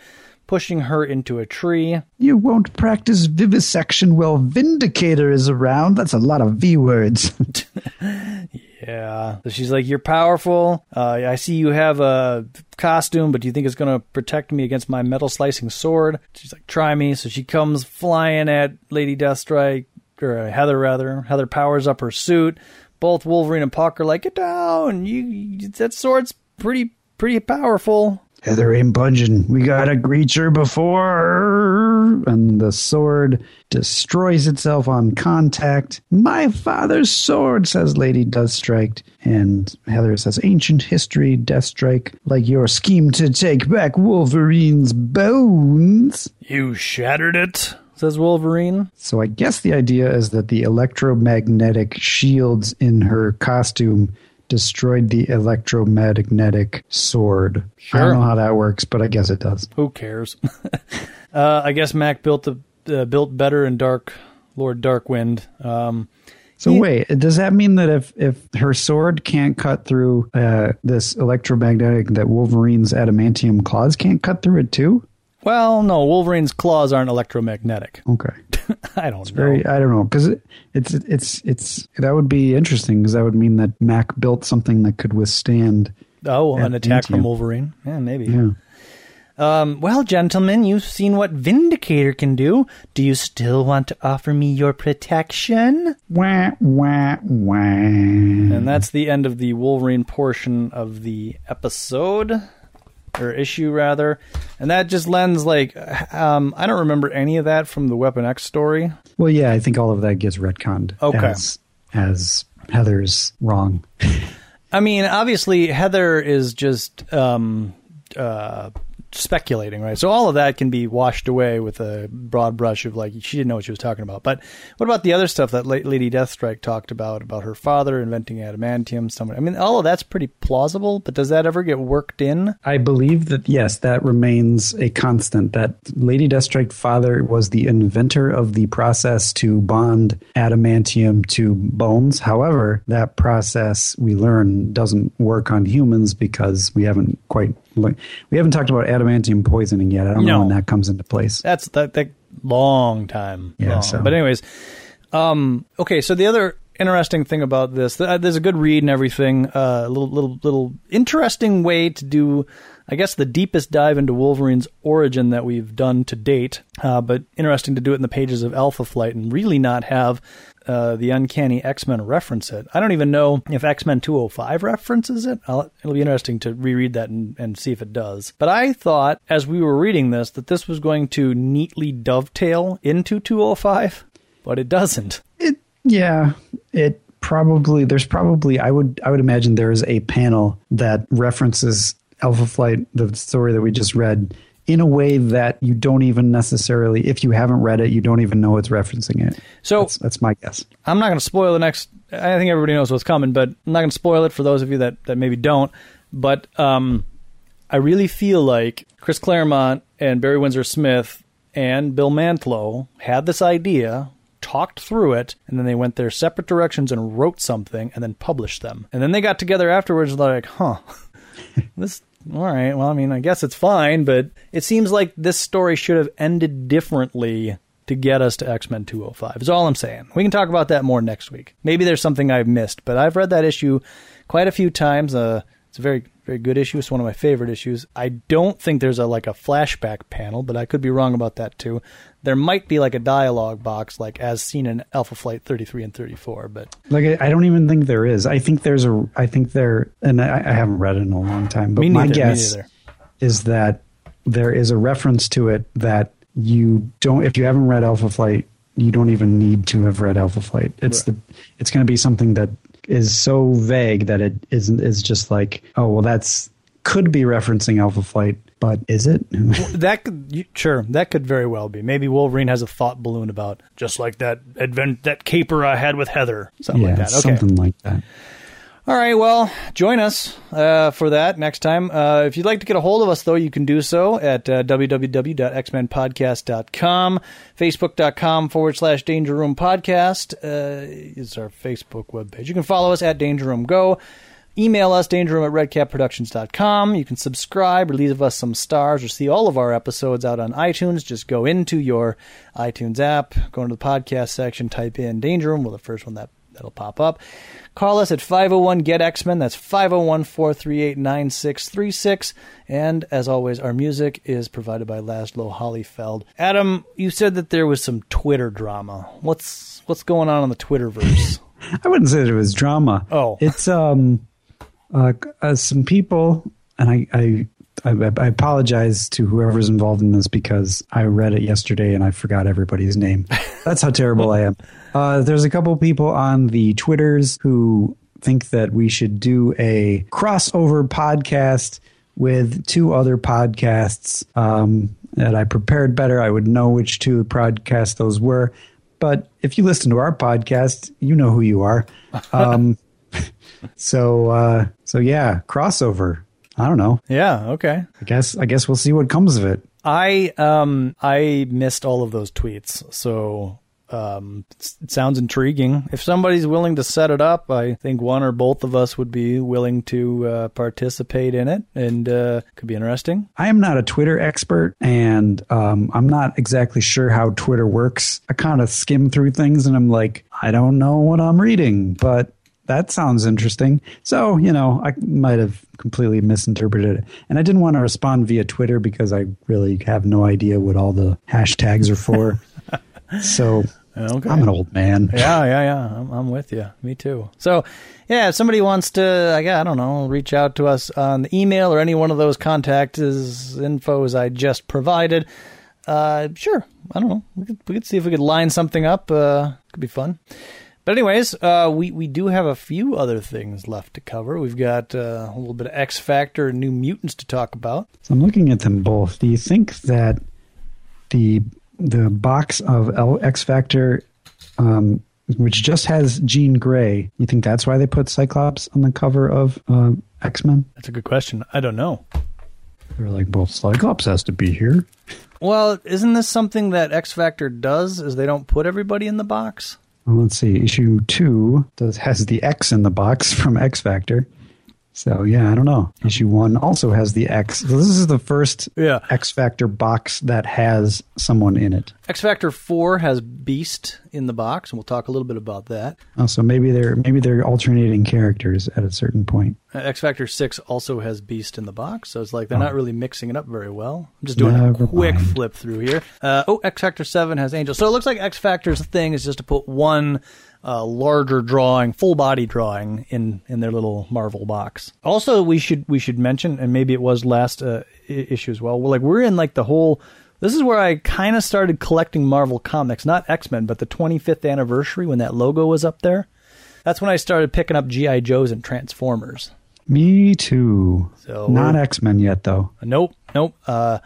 pushing her into a tree. You won't practice vivisection while Vindicator is around. That's a lot of V words. yeah. So she's like, You're powerful. Uh, I see you have a costume, but do you think it's going to protect me against my metal slicing sword? She's like, Try me. So she comes flying at Lady Deathstrike, or uh, Heather rather. Heather powers up her suit. Both Wolverine and Puck are like, Get down. You, that sword's pretty, pretty powerful. Heather ain't budging. We got a creature before. And the sword destroys itself on contact. My father's sword, says Lady Deathstrike. And Heather says, Ancient history, Deathstrike, like your scheme to take back Wolverine's bones. You shattered it, says Wolverine. So I guess the idea is that the electromagnetic shields in her costume destroyed the electromagnetic sword. Sure. I don't know how that works, but I guess it does. Who cares? uh, I guess Mac built the uh, built better in Dark Lord Darkwind. Um, so he, wait, does that mean that if if her sword can't cut through uh, this electromagnetic, that Wolverine's adamantium claws can't cut through it too? Well, no, Wolverine's claws aren't electromagnetic. Okay. I don't know. Very, I don't know, because it, it's it's it's that would be interesting because that would mean that Mac built something that could withstand. oh, an attack from. Wolverine. Yeah, maybe. Yeah. Um, well, gentlemen, you've seen what Vindicator can do. Do you still want to offer me your protection? Wah wah wah. And that's the end of the Wolverine portion of the episode. Or issue, rather. And that just lends, like, um, I don't remember any of that from the Weapon X story. Well, yeah, I think all of that gets retconned. Okay. As, as Heather's wrong. I mean, obviously, Heather is just um, uh, speculating, right? So all of that can be washed away with a broad brush of like she didn't know what she was talking about. But what about the other stuff that La- Lady Deathstrike talked about about her father inventing adamantium? Someone, I mean, all of that's pretty plausible. But does that ever get worked in? I believe that yes, that remains a constant. That Lady Deathstrike father was the inventor of the process to bond adamantium to bones. However, that process we learn doesn't work on humans because we haven't quite we haven't talked about adamantium poisoning yet. I don't No. know when that comes into place. That's that that long time. Yeah, long. so- But anyways, um, okay. So the other interesting thing about this, th- there's a good read and everything. Uh, a little little little interesting way to do, I guess, the deepest dive into Wolverine's origin that we've done to date. Uh, but interesting to do it in the pages of Alpha Flight and really not have. Uh, the uncanny X-Men reference it. I don't even know if X-Men 205 references it. I'll, it'll be interesting to reread that and, and see if it does. But I thought, as we were reading this, that this was going to neatly dovetail into 205, but it doesn't. It yeah, it probably there's probably I would I would imagine there is a panel that references Alpha Flight, the story that we just read, in a way that you don't even necessarily, if you haven't read it, you don't even know it's referencing it. So That's, that's my guess. I'm not going to spoil the next. I think everybody knows what's coming, but I'm not going to spoil it for those of you that, that maybe don't. But um, I really feel like Chris Claremont and Barry Windsor Smith and Bill Mantlo had this idea, talked through it, and then they went their separate directions and wrote something and then published them. And then they got together afterwards and they're like, huh, this. All right. Well, I mean, I guess it's fine, but it seems like this story should have ended differently to get us to X Men 205. Is all I'm saying. We can talk about that more next week. Maybe there's something I've missed, but I've read that issue quite a few times. Uh, it's a very very good issue. It's one of my favorite issues. I don't think there's a like a flashback panel, but I could be wrong about that too. There might be like a dialogue box, like as seen in Alpha Flight 33 and 34, but Like I, don't even think there is. I think there's a. I think there, and I, I haven't read it in a long time. But me my neither. me guess is that there is a reference to it that you don't. If you haven't read Alpha Flight, you don't even need to have read Alpha Flight. It's the. It's going to be something that is so vague that it isn't. Is just like, oh well, that's could be referencing Alpha Flight, but is it? That could sure that could very well be. Maybe Wolverine has a thought balloon about just like that advent that caper I had with Heather, something yeah, like that. Okay. something like that. All right, well, join us uh, for that next time. Uh, if you'd like to get a hold of us, though, you can do so at uh, www.xmenpodcast.com, facebook.com forward slash Danger Room Podcast uh, is our Facebook webpage. You can follow us at Danger Room Go. Email us, dangerroom at redcapproductions.com. You can subscribe or leave us some stars or see all of our episodes out on iTunes. Just go into your iTunes app, go into the podcast section, type in Danger Room. Well, the first one that, that'll pop up. Call us at 501 Get X Men. That's 501 438 9636. And as always, our music is provided by Laszlo Hollyfeld. Adam, you said that there was some Twitter drama. What's what's going on on the Twitterverse? I wouldn't say that it was drama. Oh. it's um, uh, uh, some people, and I, I, I, I apologize to whoever's involved in this because I read it yesterday and I forgot everybody's name. That's how terrible I am. Uh, there's a couple people on the Twitters who think that we should do a crossover podcast with two other podcasts um, that I prepared better. I would know which two podcasts those were. But if you listen to our podcast, you know who you are. Um, so, uh, so yeah, crossover. I don't know. yeah, okay. I guess I guess we'll see what comes of it. I um I missed all of those tweets, so Um, it sounds intriguing. If somebody's willing to set it up, I think one or both of us would be willing to uh, participate in it, and uh, could be interesting. I am not a Twitter expert, and um, I'm not exactly sure how Twitter works. I kind of skim through things, and I'm like, I don't know what I'm reading, but that sounds interesting. So, you know, I might have completely misinterpreted it. And I didn't want to respond via Twitter because I really have no idea what all the hashtags are for. so, okay. I'm an old man. Yeah, yeah, yeah. I'm, I'm, with you. Me too. So, yeah, if somebody wants to, I, I don't know, reach out to us on the email or any one of those contact infos I just provided, uh, sure. I don't know. We could, we could see if we could line something up. Uh, could be fun. But anyways, uh, we we do have a few other things left to cover. We've got uh, a little bit of X Factor and New Mutants to talk about. So I'm looking at them both. Do you think that the the box of L- X Factor, um, which just has Jean Grey, you think that's why they put Cyclops on the cover of uh, X Men? That's a good question. I don't know. They're like, well, Cyclops has to be here. Well, isn't this something that X Factor does? Is they don't put everybody in the box? Let's see. Issue two does has the X in the box from X Factor. So yeah, I don't know. Issue one also has the X. So this is the first yeah. X Factor box that has someone in it. X Factor four has Beast in the box, and we'll talk a little bit about that. Oh, so maybe they're maybe they're alternating characters at a certain point. Uh, X Factor six also has Beast in the box, so it's like they're oh. not really mixing it up very well. I'm just doing Never a quick mind. flip through here. Uh, oh, X Factor seven has Angel. So it looks like X Factor's thing is just to put one uh, larger drawing, full body drawing in in their little Marvel box. Also, we should we should mention, and maybe it was last uh, issue as well. We're like we're in like the whole. This is where I kind of started collecting Marvel comics, not X Men, but the 25th anniversary when that logo was up there. That's when I started picking up GI Joes and Transformers. Me too. So not X Men yet, though. Nope, nope. Uh,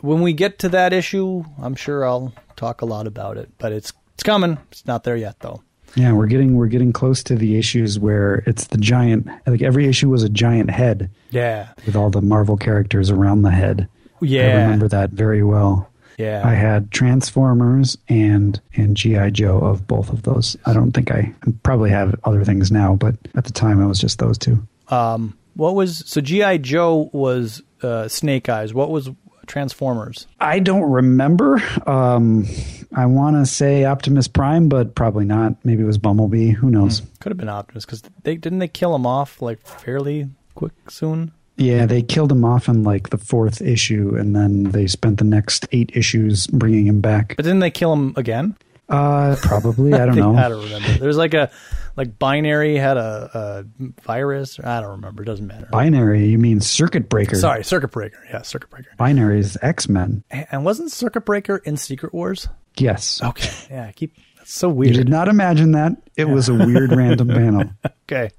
when we get to that issue, I'm sure I'll talk a lot about it. But it's it's coming. It's not there yet, though. Yeah, we're getting we're getting close to the issues where it's the giant like every issue was a giant head. Yeah. With all the Marvel characters around the head. Yeah. I remember that very well. Yeah. I had Transformers and and GI Joe of both of those. I don't think I, I probably have other things now, but at the time it was just those two. Um what was so GI Joe was uh, Snake Eyes. What was Transformers? I don't remember. Um, I want to say Optimus Prime, but probably not. Maybe it was Bumblebee. Who knows? Hmm. Could have been Optimus because they didn't they kill him off like fairly quick soon. Yeah, they killed him off in like the fourth issue, and then they spent the next eight issues bringing him back. But didn't they kill him again? Uh, probably. I don't know. I don't remember. There's like a like binary had a, a virus. I don't remember. It doesn't matter. Binary? You mean Circuit Breaker? Sorry, Circuit Breaker. Yeah, Circuit Breaker. Binary is X Men. And wasn't Circuit Breaker in Secret Wars? Yes. Okay. Yeah. I keep. That's so weird. You did not imagine that. It was a weird random panel. Okay.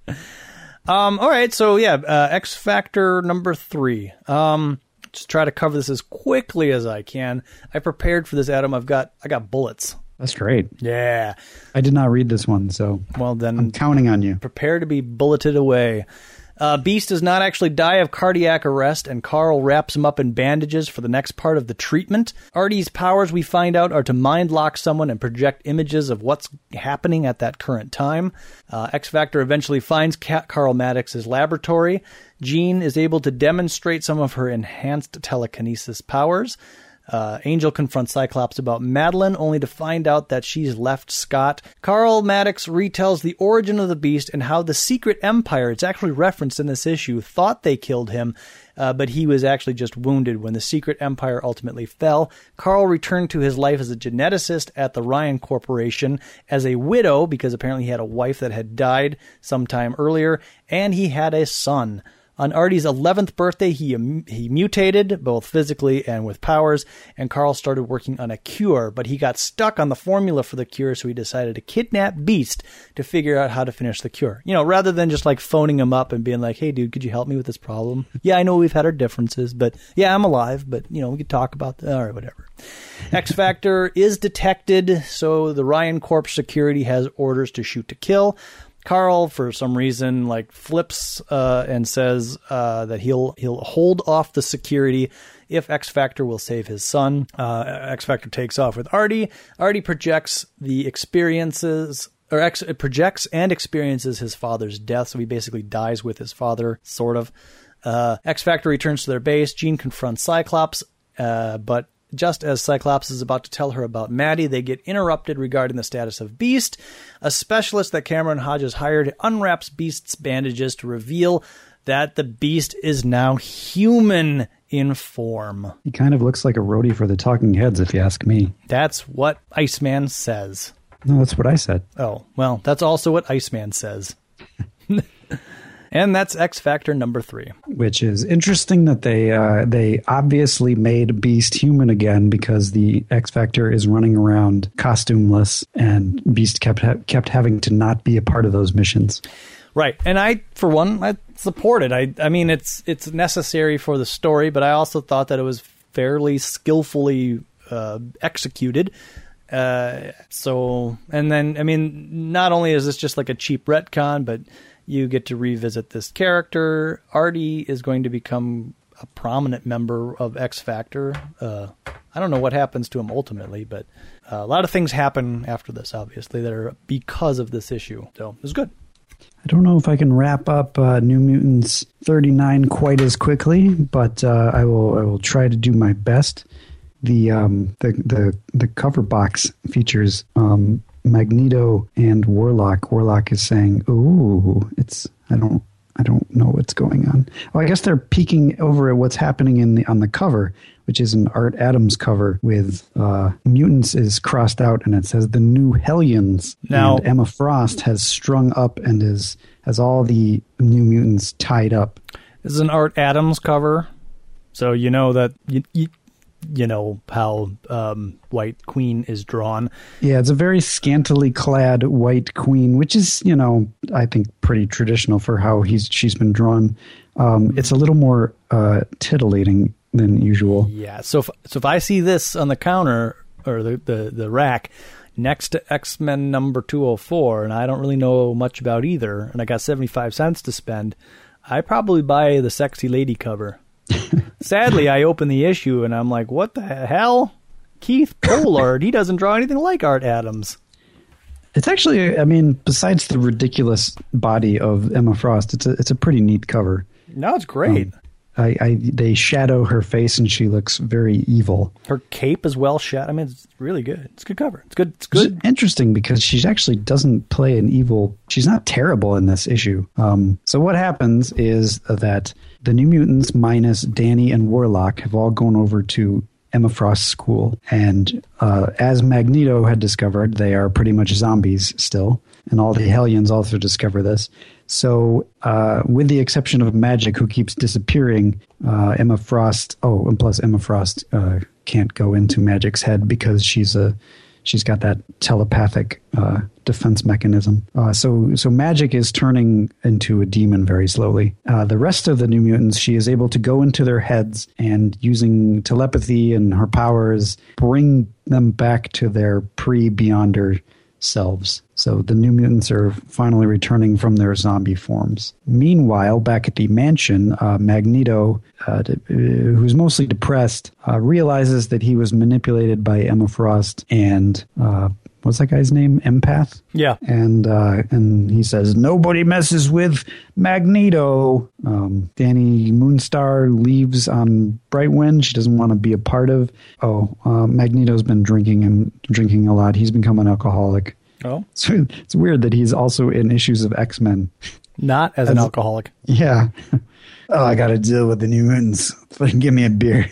Um. All right. So yeah, uh, X Factor number three. Um just try to cover this as quickly as I can. I prepared for this, Adam. I've got I got bullets. That's great. Yeah. I did not read this one, so well then I'm counting on you. Prepare to be bulleted away. Uh, Beast does not actually die of cardiac arrest, and Carl wraps him up in bandages for the next part of the treatment. Artie's powers, we find out, are to mind lock someone and project images of what's happening at that current time. Uh, X Factor eventually finds Carl Maddicks's laboratory. Jean is able to demonstrate some of her enhanced telekinesis powers. Uh, Angel confronts Cyclops about Madeline, only to find out that she's left Scott. Carl Maddicks retells the origin of the beast and how the secret empire, it's actually referenced in this issue, thought they killed him, uh, but he was actually just wounded when the secret empire ultimately fell. Carl returned to his life as a geneticist at the Ryan Corporation as a widow because apparently he had a wife that had died sometime earlier, and he had a son. On Artie's 11th birthday, he, he mutated, both physically and with powers, and Carl started working on a cure, but he got stuck on the formula for the cure, so he decided to kidnap Beast to figure out how to finish the cure. You know, rather than just like phoning him up and being like, hey, dude, could you help me with this problem? Yeah, I know we've had our differences, but yeah, I'm alive, but, you know, we could talk about that, or whatever. X Factor is detected, so the Ryan Corp security has orders to shoot to kill. Carl, for some reason, like flips uh, and says uh, that he'll he'll hold off the security if X Factor will save his son. Uh, X Factor takes off with Artie. Artie projects the experiences or X it projects and experiences his father's death, so he basically dies with his father, sort of. Uh, X Factor returns to their base. Jean confronts Cyclops, uh, but just as Cyclops is about to tell her about Maddie, they get interrupted regarding the status of Beast. A specialist that Cameron Hodges hired unwraps Beast's bandages to reveal that the Beast is now human in form. He kind of looks like a roadie for the Talking Heads, if you ask me. That's what Iceman says. No, that's what I said. Oh, well, that's also what Iceman says. and that's X Factor number three. Which is interesting that they uh, they obviously made Beast human again because the X Factor is running around costumeless, and Beast kept ha- kept having to not be a part of those missions. Right, and I, for one, I support it. I, I mean, it's it's necessary for the story, but I also thought that it was fairly skillfully uh, executed. Uh, so, and then, I mean, not only is this just like a cheap retcon, but you get to revisit this character. Artie is going to become a prominent member of X Factor. Uh, I don't know what happens to him ultimately, but uh, a lot of things happen after this, obviously, that are because of this issue. So it was good. I don't know if I can wrap up uh, New Mutants 39 quite as quickly, but uh, I will. I will try to do my best. The um, the the the cover box features um, Magneto and Warlock. Warlock is saying, "Ooh, it's I don't I don't know what's going on." Oh, I guess they're peeking over at what's happening in the on the cover, which is an Art Adams cover with uh, mutants is crossed out and it says the New Hellions. Now- and Emma Frost has strung up and is has all the New Mutants tied up. This is an Art Adams cover, so you know that you you, you know how um, White Queen is drawn. Yeah, it's a very scantily clad white queen, which is, you know, I think pretty traditional for how he's she's been drawn. Um, it's a little more uh, titillating than usual. Yeah. So if, so if I see this on the counter or the, the, the rack next to X Men number 204, and I don't really know much about either, and I got 75 cents to spend, I probably buy the sexy lady cover. Sadly, I open the issue and I'm like, what the hell? Keith Pollard, he doesn't draw anything like Art Adams. It's actually, I mean, besides the ridiculous body of Emma Frost, it's a it's a pretty neat cover. No, it's great. I, I they shadow her face and she looks very evil. Her cape is well shot. I mean, it's really good. It's a good cover. It's good. It's good. It's interesting because she actually doesn't play an evil. She's not terrible in this issue. Um, so what happens is that the New Mutants minus Danny and Warlock have all gone over to Emma Frost's school, and uh, as Magneto had discovered, they are pretty much zombies still, and all the Hellions also discover this. So, uh, with the exception of Magik, who keeps disappearing, uh, Emma Frost. Oh, and plus Emma Frost uh, can't go into Magik's head because she's a she's got that telepathic uh, defense mechanism. Uh, so, so Magik is turning into a demon very slowly. Uh, the rest of the New Mutants, she is able to go into their heads and using telepathy and her powers, bring them back to their pre-Beyonder selves. So the New Mutants are finally returning from their zombie forms. Meanwhile, back at the mansion, uh, Magneto, uh, d- uh, who's mostly depressed, uh, realizes that he was manipulated by Emma Frost and uh, what's that guy's name? Empath. Yeah. And uh, and he says nobody messes with Magneto. Um, Danny Moonstar leaves on Brightwind. She doesn't want to be a part of. Oh, uh, Magneto's been drinking and drinking a lot. He's become an alcoholic. Oh, So it's weird that he's also in issues of X Men. not as an alcoholic. Yeah. oh, I got to deal with the New Mutants. Give me a beer.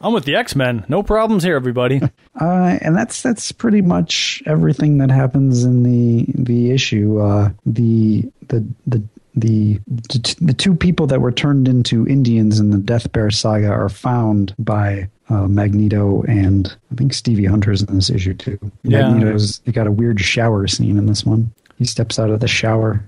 I'm with the X Men. No problems here, everybody. Uh, and that's that's pretty much everything that happens in the the issue. Uh, the the the the the two people that were turned into Indians in the Death Bear saga are found by uh, Magneto and I think Stevie Hunter's in this issue too. Yeah. Magneto's he got a weird shower scene in this one. He steps out of the shower.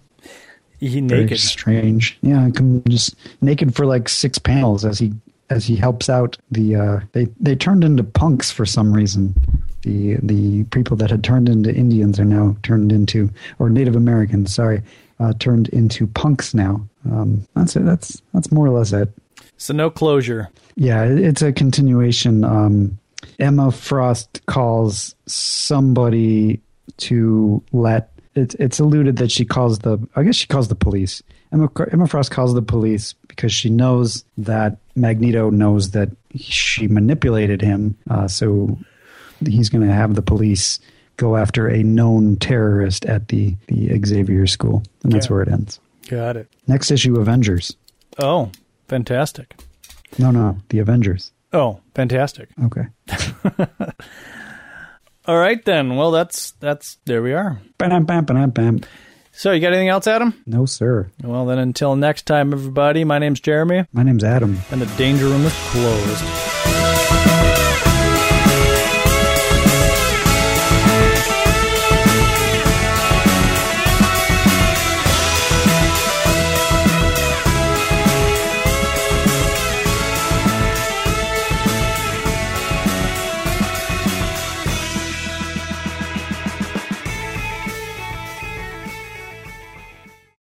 He Very naked. strange. Yeah, come just naked for like six panels as he as he helps out the. Uh, they they turned into punks for some reason. The the people that had turned into Indians are now turned into, or Native Americans, sorry, uh, turned into punks now. Um, that's it. That's that's more or less it. So no closure. Yeah, it- it's a continuation. Um, Emma Frost calls somebody to let. It's it's alluded that she calls the. I guess she calls the police. Emma Emma Frost calls the police because she knows that Magneto knows that she manipulated him. Uh, so he's going to have the police go after a known terrorist at the the Xavier school, and that's Yeah. where it ends. Got it. Next issue, Avengers. Oh, fantastic. No, no, the Avengers. Oh, fantastic. Okay. All right then. Well, that's that's there we are. Bam, bam, bam, bam. So, you got anything else, Adam? No, sir. Well, then until next time, everybody. My name's Jeremy, My name's Adam. and the danger room is closed.